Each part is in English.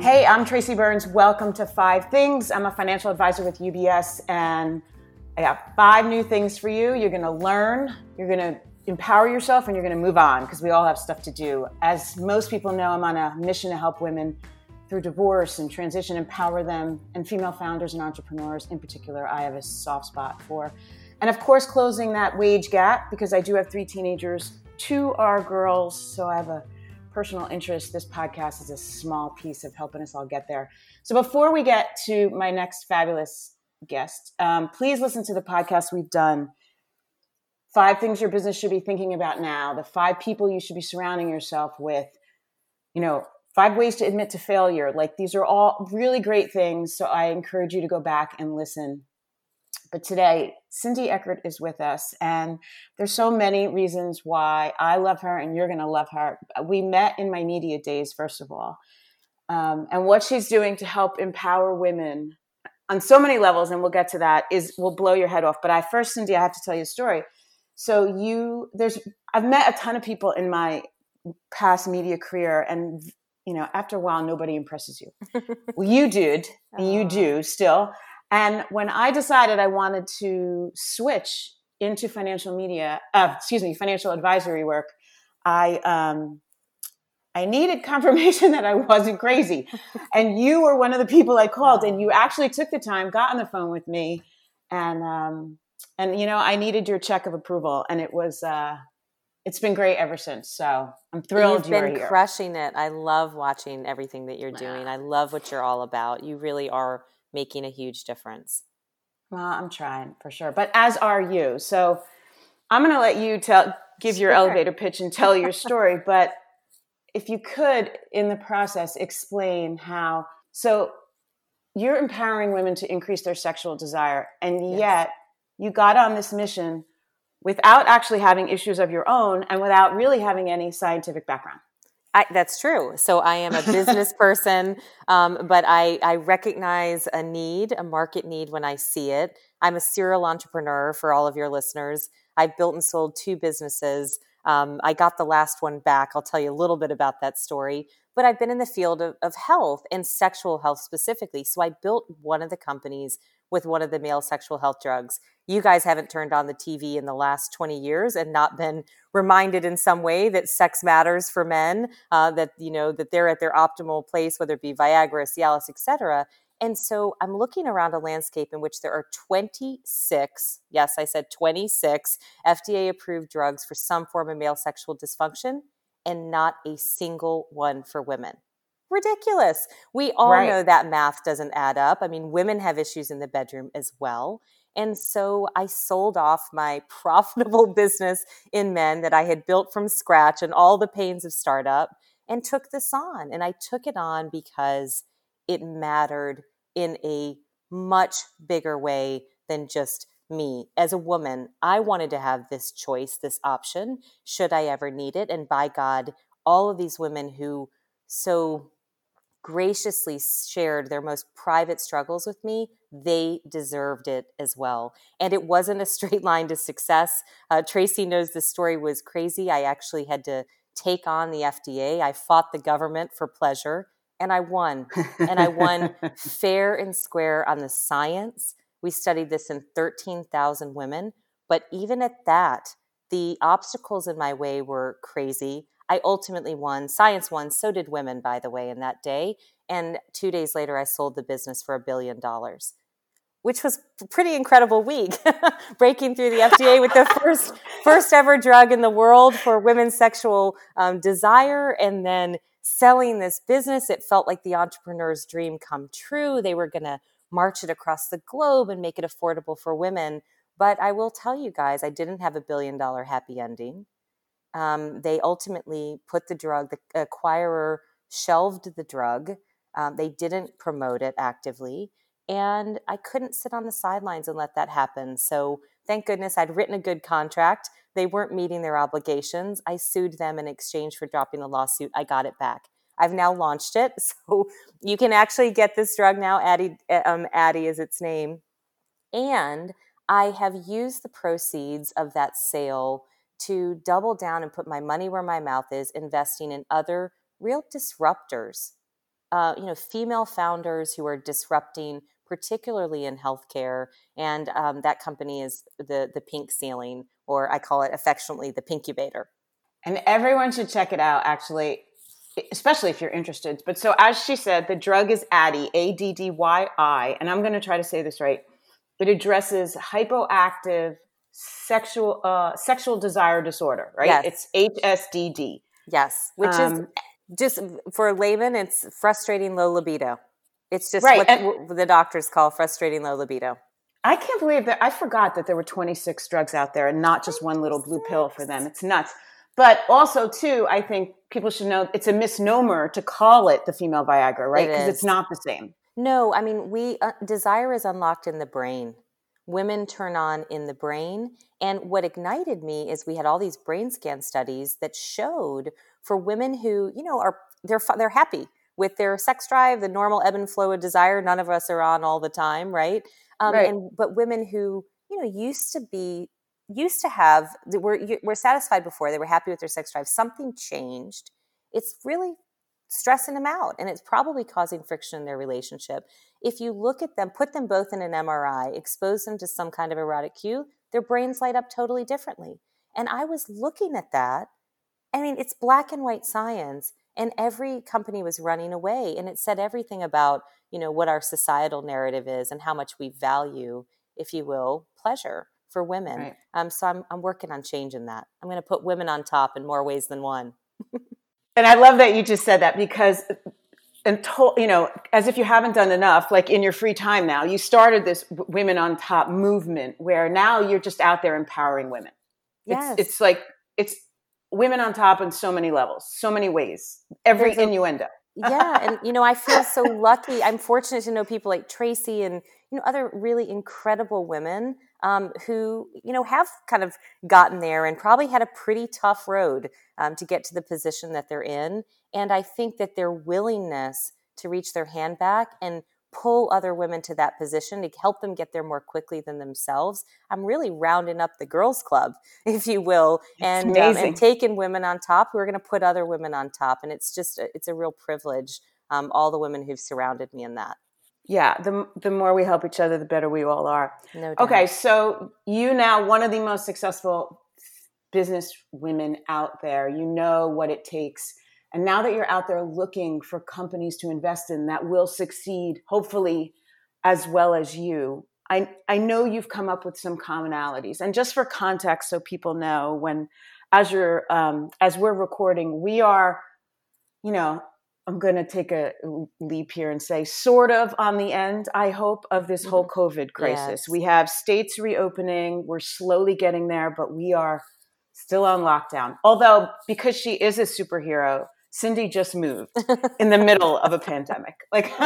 Hey, I'm Tracy Burns. Welcome to Five Things. I'm a financial advisor with UBS, and I got five new things for you. You're going to learn, you're going to empower yourself, and you're going to move on because we all have stuff to do. As most people know, I'm on a mission to help women through divorce and transition, empower them, and female founders and entrepreneurs in particular, I have a soft spot for. And of course, closing that wage gap because I do have three teenagers. Two are girls, so I have a personal interest. This podcast is a small piece of helping us all get there. So before we get to my next fabulous guest, um, please listen to the podcast we've done. Five things your business should be thinking about now, the five people you should be surrounding yourself with, you know, five ways to admit to failure. Like these are all really great things. So I encourage you to go back and listen. But today, Cindy Eckert is with us, and there's so many reasons why I love her and you're going to love her. We met in my media days, first of all, um, and what she's doing to help empower women on so many levels, and we'll get to that, is will blow your head off. But I first, Cindy, I have to tell you a story. So you, there's, I've met a ton of people in my past media career, and you know, after a while, nobody impresses you. well, you did, and you do still. And when I decided I wanted to switch into financial media, uh, excuse me, financial advisory work, I um, I needed confirmation that I wasn't crazy. and you were one of the people I called, and you actually took the time, got on the phone with me, and um, and you know I needed your check of approval, and it was uh, it's been great ever since. So I'm thrilled You've been crushing it. I love watching everything that you're doing. I love what you're all about. You really are making a huge difference. Well, I'm trying for sure, but as are you. So I'm going to let you tell, give your elevator pitch and tell your story. but if you could, in the process, explain how. So you're empowering women to increase their sexual desire, and yes. yet you got on this mission without actually having issues of your own and without really having any scientific background. I, that's true. So I am a business person, um, but I, I recognize a need, a market need when I see it. I'm a serial entrepreneur for all of your listeners. I've built and sold two businesses. Um, I got the last one back. I'll tell you a little bit about that story. But I've been in the field of, of health and sexual health specifically. So I built one of the companies with one of the male sexual health drugs. You guys haven't turned on the TV in the last 20 years and not been reminded in some way that sex matters for men, uh, that, you know, that they're at their optimal place, whether it be Viagra, Cialis, etc. And so I'm looking around a landscape in which there are 26, yes, I said 26 FDA approved drugs for some form of male sexual dysfunction and not a single one for women ridiculous. We all right. know that math doesn't add up. I mean, women have issues in the bedroom as well. And so I sold off my profitable business in men that I had built from scratch and all the pains of startup and took this on. And I took it on because it mattered in a much bigger way than just me. As a woman, I wanted to have this choice, this option, should I ever need it. And by God, all of these women who so graciously shared their most private struggles with me, they deserved it as well. And it wasn't a straight line to success. Uh, Tracy knows the story was crazy. I actually had to take on the FDA. I fought the government for pleasure and I won. and I won fair and square on the science. We studied this in 13,000 women. But even at that, the obstacles in my way were crazy. I ultimately won. Science won. So did women, by the way, in that day. And two days later, I sold the business for a billion dollars, which was a pretty incredible week. Breaking through the FDA with the first first ever drug in the world for women's sexual um, desire, and then selling this business. It felt like the entrepreneur's dream come true. They were going to march it across the globe and make it affordable for women. But I will tell you guys, I didn't have a billion dollar happy ending um, they ultimately put the drug, the acquirer shelved the drug. Um, they didn't promote it actively. And I couldn't sit on the sidelines and let that happen. So thank goodness I'd written a good contract. They weren't meeting their obligations. I sued them in exchange for dropping the lawsuit. I got it back. I've now launched it. So you can actually get this drug now. Addyi, um, Addyi is its name. And I have used the proceeds of that sale to double down and put my money where my mouth is, investing in other real disruptors uh, you know, female founders who are disrupting, particularly in healthcare. And um, that company is the the Pink Ceiling, or I call it affectionately the Pinkubator. And everyone should check it out. Actually, especially if you're interested. But so, as she said, the drug is Addyi, A D D Y I, and I'm going to try to say this right. It addresses hypoactive sexual uh, sexual desire disorder, right? Yes. It's HSDD. Yes, which um, is just for layman, it's frustrating low libido. It's just right. what the doctors call frustrating low libido. I can't believe that I forgot that there were 26 drugs out there and not just one little blue pill for them. It's nuts. But also, too, I think people should know it's a misnomer to call it the female Viagra, right? Because it it's not the same. No, I mean, we uh, desire is unlocked in the brain. Women turn on in the brain. And what ignited me is we had all these brain scan studies that showed for women who, you know, are they're they're happy with their sex drive, the normal ebb and flow of desire. None of us are on all the time, right? Um, right. And but women who you know used to be used to have were were satisfied before they were happy with their sex drive something changed it's really stressing them out and it's probably causing friction in their relationship if you look at them put them both in an mri expose them to some kind of erotic cue their brains light up totally differently and i was looking at that i mean it's black and white science and every company was running away and it said everything about you know what our societal narrative is and how much we value if you will pleasure for women. Right. Um, so I'm, I'm working on changing that. I'm going to put women on top in more ways than one. and I love that you just said that because until you know as if you haven't done enough like in your free time now you started this women on top movement where now you're just out there empowering women yes. it's, it's like it's women on top in so many levels so many ways every innuendo yeah and you know i feel so lucky i'm fortunate to know people like tracy and you know other really incredible women um, who you know have kind of gotten there and probably had a pretty tough road um, to get to the position that they're in. And I think that their willingness to reach their hand back and pull other women to that position to help them get there more quickly than themselves. I'm really rounding up the girls' club, if you will, and, um, and taking women on top who are going to put other women on top. And it's just it's a real privilege. Um, all the women who've surrounded me in that yeah the the more we help each other the better we all are no doubt. okay so you now one of the most successful business women out there you know what it takes and now that you're out there looking for companies to invest in that will succeed hopefully as well as you i i know you've come up with some commonalities and just for context so people know when as you're um, as we're recording we are you know I'm going to take a leap here and say, sort of on the end, I hope, of this whole mm-hmm. COVID crisis. Yes. We have states reopening. We're slowly getting there, but we are still on lockdown. Although, because she is a superhero, Cindy just moved in the middle of a pandemic. Like,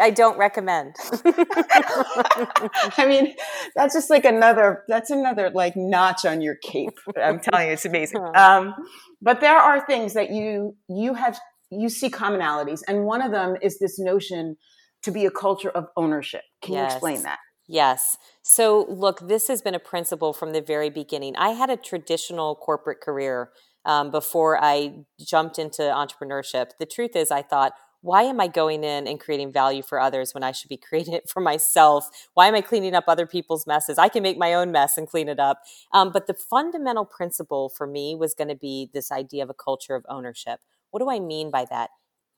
I don't recommend. I mean, that's just like another, that's another like notch on your cape. I'm telling you, it's amazing. Um, but there are things that you, you have you see commonalities, and one of them is this notion to be a culture of ownership. Can yes. you explain that? Yes. So, look, this has been a principle from the very beginning. I had a traditional corporate career um, before I jumped into entrepreneurship. The truth is, I thought, why am I going in and creating value for others when I should be creating it for myself? Why am I cleaning up other people's messes? I can make my own mess and clean it up. Um, but the fundamental principle for me was going to be this idea of a culture of ownership. What do I mean by that?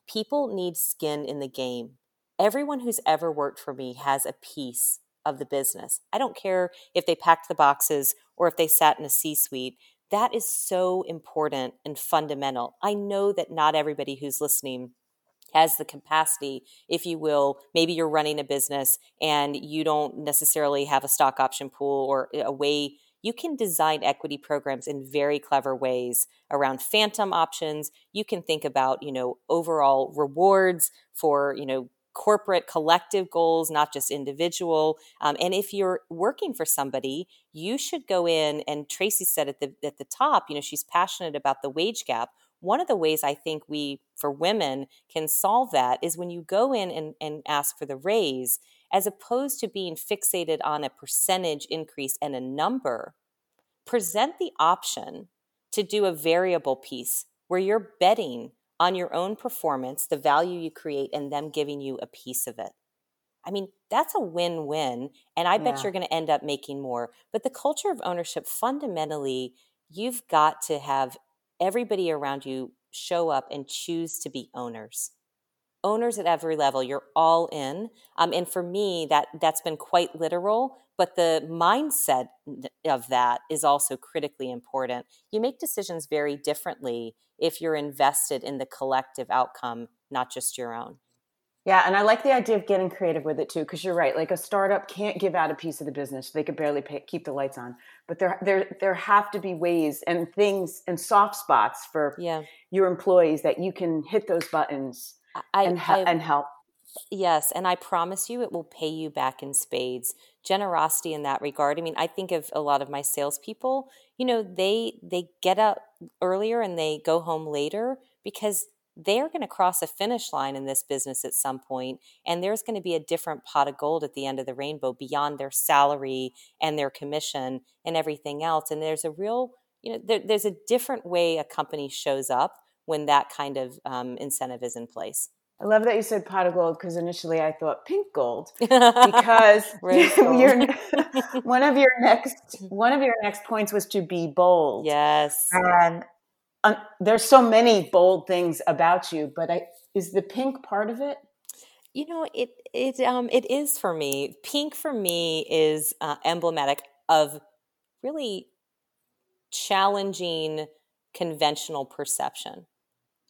People need skin in the game. Everyone who's ever worked for me has a piece of the business. I don't care if they packed the boxes or if they sat in a C suite. That is so important and fundamental. I know that not everybody who's listening has the capacity, if you will, maybe you're running a business and you don't necessarily have a stock option pool or a way you can design equity programs in very clever ways around phantom options. You can think about, you know, overall rewards for, you know, corporate collective goals, not just individual. Um, and if you're working for somebody, you should go in and Tracy said at the at the top, you know, she's passionate about the wage gap. One of the ways I think we for women can solve that is when you go in and, and ask for the raise, as opposed to being fixated on a percentage increase and a number, present the option to do a variable piece where you're betting on your own performance, the value you create, and them giving you a piece of it. I mean, that's a win win. And I bet yeah. you're going to end up making more. But the culture of ownership, fundamentally, you've got to have everybody around you show up and choose to be owners owners at every level you're all in um, and for me that that's been quite literal but the mindset of that is also critically important you make decisions very differently if you're invested in the collective outcome not just your own yeah, and I like the idea of getting creative with it too, because you're right. Like a startup can't give out a piece of the business; they could barely pay, keep the lights on. But there, there, there have to be ways and things and soft spots for yeah. your employees that you can hit those buttons I, and, I, and help. Yes, and I promise you, it will pay you back in spades. Generosity in that regard. I mean, I think of a lot of my salespeople. You know, they they get up earlier and they go home later because they're going to cross a finish line in this business at some point and there's going to be a different pot of gold at the end of the rainbow beyond their salary and their commission and everything else and there's a real you know there, there's a different way a company shows up when that kind of um, incentive is in place I love that you said pot of gold because initially I thought pink gold because gold. one of your next one of your next points was to be bold. Yes, and um, there's so many bold things about you, but I, is the pink part of it? You know, it it um it is for me. Pink for me is uh, emblematic of really challenging conventional perception.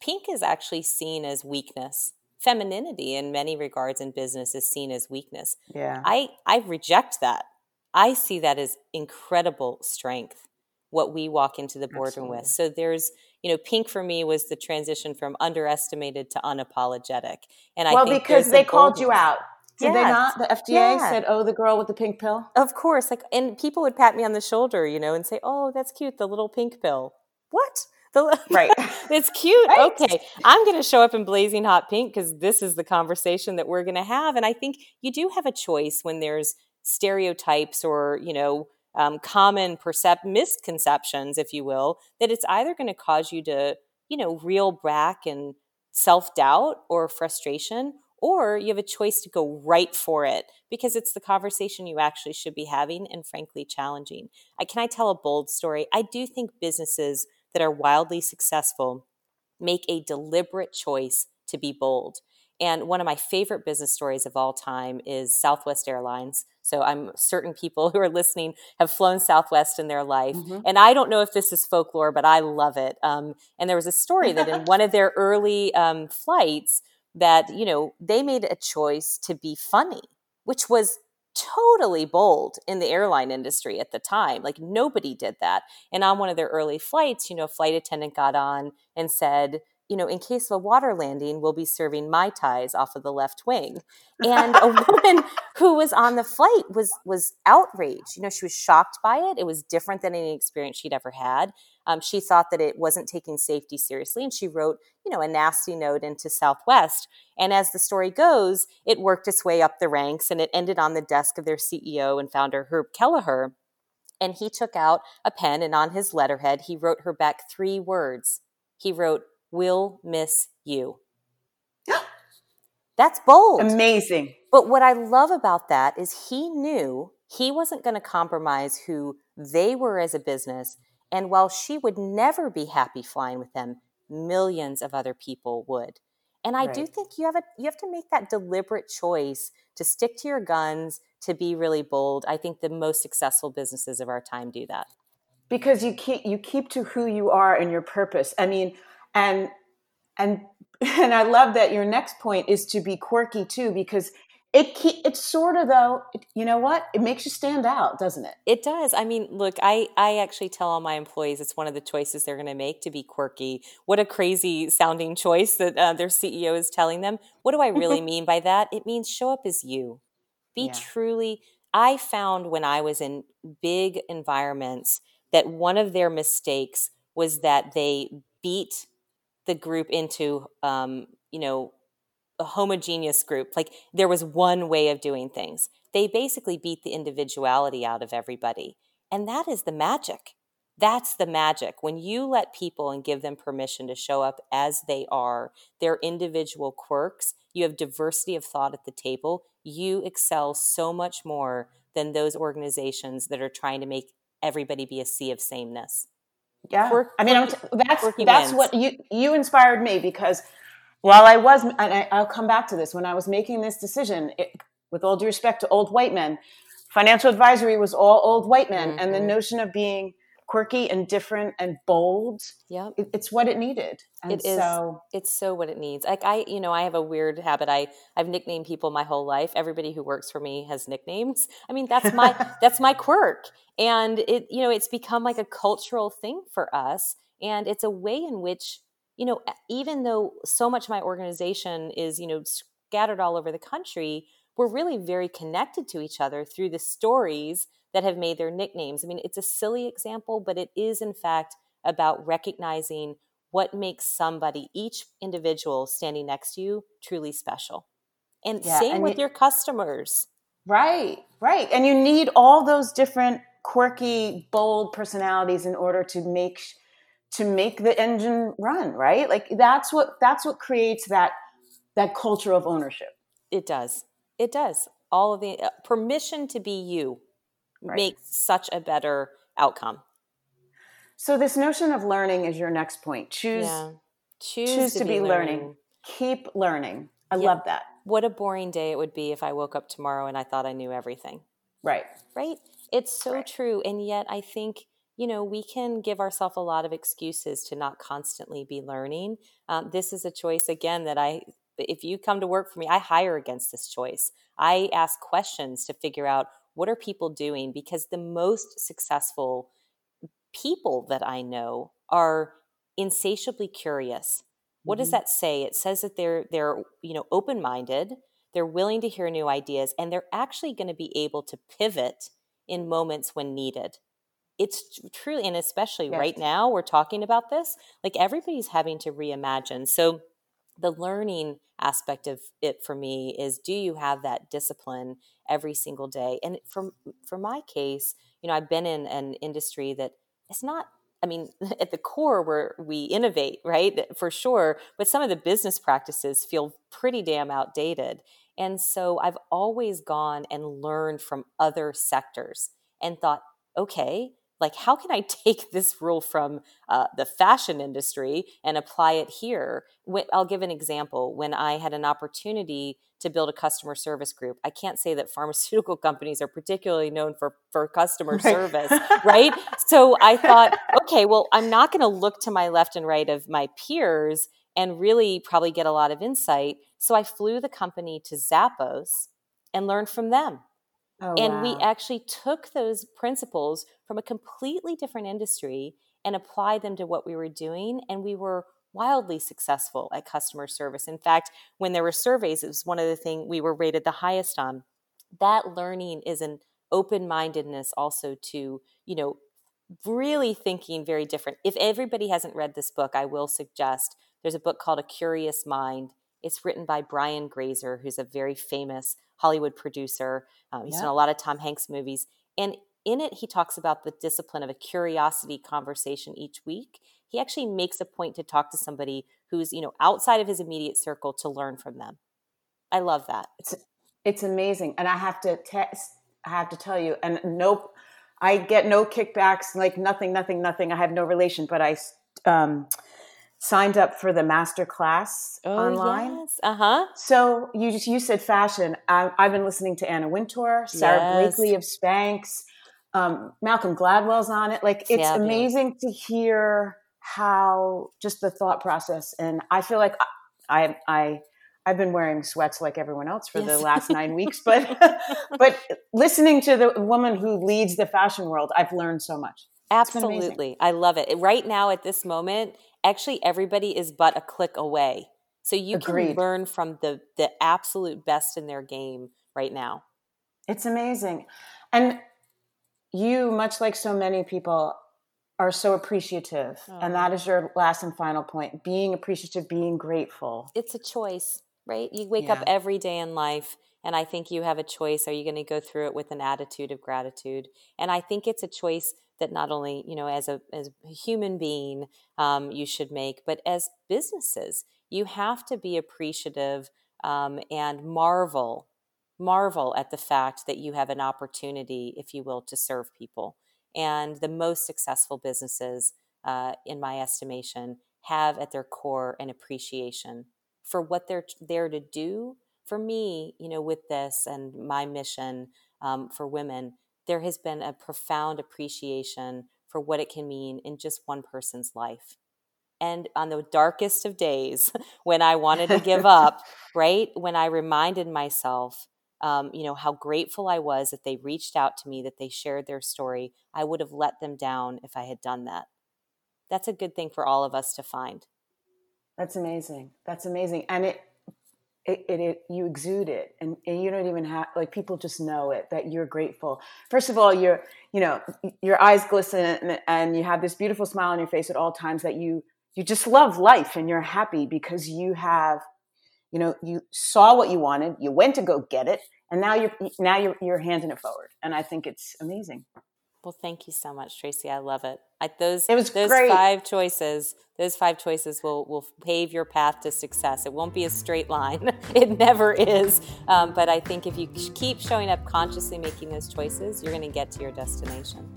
Pink is actually seen as weakness. Femininity, in many regards, in business, is seen as weakness. Yeah, I I reject that. I see that as incredible strength what we walk into the boardroom Absolutely. with. So there's, you know, pink for me was the transition from underestimated to unapologetic. And I well, because they called you out. Did they not? The FDA yeah. said, "Oh, the girl with the pink pill." Of course, like, and people would pat me on the shoulder, you know, and say, "Oh, that's cute, the little pink pill." What? The, right. it's cute. Right. Okay. I'm going to show up in blazing hot pink because this is the conversation that we're going to have. And I think you do have a choice when there's stereotypes or, you know, um, common percept misconceptions, if you will, that it's either going to cause you to, you know, reel back and self doubt or frustration, or you have a choice to go right for it because it's the conversation you actually should be having and frankly challenging. I, can I tell a bold story? I do think businesses that are wildly successful make a deliberate choice to be bold. And one of my favorite business stories of all time is Southwest Airlines. So I'm certain people who are listening have flown Southwest in their life. Mm-hmm. And I don't know if this is folklore, but I love it. Um, and there was a story that in one of their early um, flights that, you know, they made a choice to be funny, which was totally bold in the airline industry at the time. Like nobody did that. And on one of their early flights, you know, flight attendant got on and said, you know, in case of a water landing, we'll be serving Mai Tais off of the left wing. And a woman who was on the flight was was outraged. You know, she was shocked by it. It was different than any experience she'd ever had. Um, she thought that it wasn't taking safety seriously, and she wrote, you know, a nasty note into Southwest. And as the story goes, it worked its way up the ranks, and it ended on the desk of their CEO and founder Herb Kelleher. And he took out a pen, and on his letterhead, he wrote her back three words. He wrote, will miss you. That's bold. Amazing. But what I love about that is he knew he wasn't going to compromise who they were as a business. And while she would never be happy flying with them, millions of other people would. And I right. do think you have a you have to make that deliberate choice to stick to your guns, to be really bold. I think the most successful businesses of our time do that. Because you keep you keep to who you are and your purpose. I mean, and and and I love that your next point is to be quirky too because it it's sort of though you know what? It makes you stand out doesn't it? It does. I mean look i i actually tell all my employees it's one of the choices they're going to make to be quirky. What a crazy sounding choice that uh, their ceo is telling them. What do i really mean by that? It means show up as you. Be yeah. truly i found when i was in big environments that one of their mistakes was that they beat the group into um, you know a homogeneous group like there was one way of doing things they basically beat the individuality out of everybody and that is the magic That's the magic. When you let people and give them permission to show up as they are, their individual quirks, you have diversity of thought at the table, you excel so much more than those organizations that are trying to make everybody be a sea of sameness. Yeah. I mean, t- that's, that's wins. what you, you inspired me because while I was, and I, will come back to this, when I was making this decision, it, with all due respect to old white men, financial advisory was all old white men. Mm-hmm. And the mm-hmm. notion of being quirky and different and bold. Yeah, it, it's what it needed. And it is. So, it's so what it needs. Like I, you know, I have a weird habit. I I've nicknamed people my whole life. Everybody who works for me has nicknames. I mean, that's my that's my quirk, and it you know it's become like a cultural thing for us, and it's a way in which you know even though so much my organization is you know scattered all over the country we're really very connected to each other through the stories that have made their nicknames. I mean, it's a silly example, but it is, in fact, about recognizing what makes somebody, each individual standing next to you, truly special. And yeah, same and with you, your customers. Right, right. And you need all those different quirky, bold personalities in order to make to make the engine run, right? Like that's what that's what creates that that culture of ownership. It does. It does. All of the uh, permission to be you right. makes such a better outcome. So this notion of learning is your next point. Choose yeah. choose, choose, to, to be, be learning. learning. Keep learning. I yeah. love that. What a boring day it would be if I woke up tomorrow and I thought I knew everything. Right. Right? It's so right. true. And yet I think you know, we can give ourselves a lot of excuses to not constantly be learning. Um, this is a choice, again, that I, if you come to work for me, I hire against this choice. I ask questions to figure out what are people doing? Because the most successful people that I know are insatiably curious. What mm-hmm. does that say? It says that they're they're you know open-minded, they're willing to hear new ideas and they're actually going to be able to pivot in moments when needed. It's truly and especially yes. right now we're talking about this, like everybody's having to reimagine. So the learning aspect of it for me is do you have that discipline every single day? And for for my case you know i've been in an industry that it's not i mean at the core where we innovate right? For sure but some of the business practices feel pretty damn outdated. And so i've always gone and learned from other sectors and thought okay like how can i take this rule from uh, the fashion industry and apply it here? I'll give an example. When i had an opportunity to build a customer service group i can't say that pharmaceutical companies are particularly known for for customer right. service right? So i thought okay well i'm not going to look to my left and right of my peers and really probably get a lot of insight. So i flew the company to zappos and learned from them Oh, and wow. we actually took those principles from a completely different industry and applied them to what we were doing. And we were wildly successful at customer service. In fact, when there were surveys, it was one of the things we were rated the highest on. That learning is an open mindedness also to, you know, really thinking very different. If everybody hasn't read this book, I will suggest there's a book called A Curious Mind. It's written by Brian Grazer, who's a very famous Hollywood producer. Um, he's yeah. done a lot of Tom Hanks movies. And in it, he talks about the discipline of a curiosity conversation each week. He actually makes a point to talk to somebody who's, you know, outside of his immediate circle to learn from them. I love that. It's it's amazing, and I have to test. I have to tell you, and nope, I get no kickbacks, like nothing, nothing, nothing. I have no relation, but I um, signed up for the master class oh, online. Yes. Uh huh. So you just you said fashion. I, have been listening to Anna Wintour, Sara yes. Blakely of Spanx, um, Malcolm Gladwell's on it. Like it's amazing to hear how just the thought process. And I feel like I I I've been wearing sweats like everyone else for yes. the last nine weeks, but but listening to the woman who leads the fashion world, I've learned so much. Absolutely. I love it. Right now, at this moment, actually everybody is but a click away. So you Agreed. can learn from the the absolute best in their game right now. It's amazing. And you, much like so many people, are so appreciative. Oh. And that is your last and final point. Being appreciative, being grateful. It's a choice, right? You wake yeah. up every day in life and I think you have a choice. Are you going to go through it with an attitude of gratitude? And I think it's a choice that not only you know as a as a human being um, you should make, but as businesses, you have to be appreciative um, and marvel marvel at the fact that you have an opportunity, if you will, to serve people. And the most successful businesses, uh, in my estimation, have at their core an appreciation for what they're there to do. For me, you know, with this and my mission um, for women, there has been a profound appreciation for what it can mean in just one person's life. And on the darkest of days, when I wanted to give up, right, when I reminded myself um, you know, how grateful I was that they reached out to me, that they shared their story. I would have let them down if I had done that. That's a good thing for all of us to find. That's amazing. That's amazing. And it, it, it, it, you exude it and, and you don't even have like people just know it that you're grateful. First of all you're you know your eyes glisten and, and you have this beautiful smile on your face at all times that you you just love life and you're happy because you have you know you saw what you wanted you went to go get it and now you're now you're, you're handing it forward and i think it's amazing well thank you so much tracy. I love it. I, those it was those great. five choices those five choices will will pave your path to success. It won't be a straight line. It never is. Um, but i think if you keep showing up consciously making those choices you're going to get to your destination.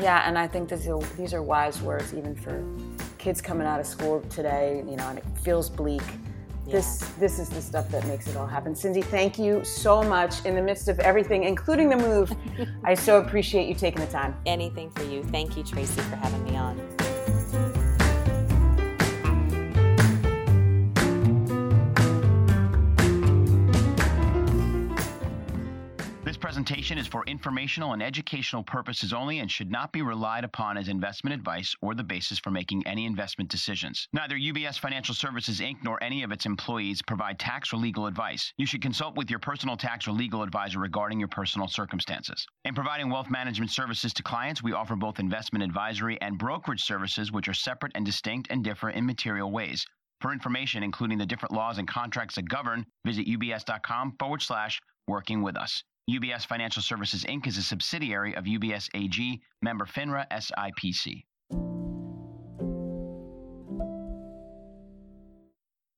Yeah and i think these these are wise words even for kids coming out of school today you know and it feels bleak this this is the stuff that makes it all happen. Cindy, thank you so much in the midst of everything, including the move. I so appreciate you taking the time. Anything for you. Thank you, Tracy, for having me on. Presentation is for informational and educational purposes only and should not be relied upon as investment advice or the basis for making any investment decisions. Neither UBS Financial Services Inc. nor any of its employees provide tax or legal advice. You should consult with your personal tax or legal advisor regarding your personal circumstances. In providing wealth management services to clients, we offer both investment advisory and brokerage services, which are separate and distinct and differ in material ways. For information, including the different laws and contracts that govern, visit ubs.com forward slash working with us. UBS Financial Services Inc. is a subsidiary of UBS AG, member FINRA SIPC.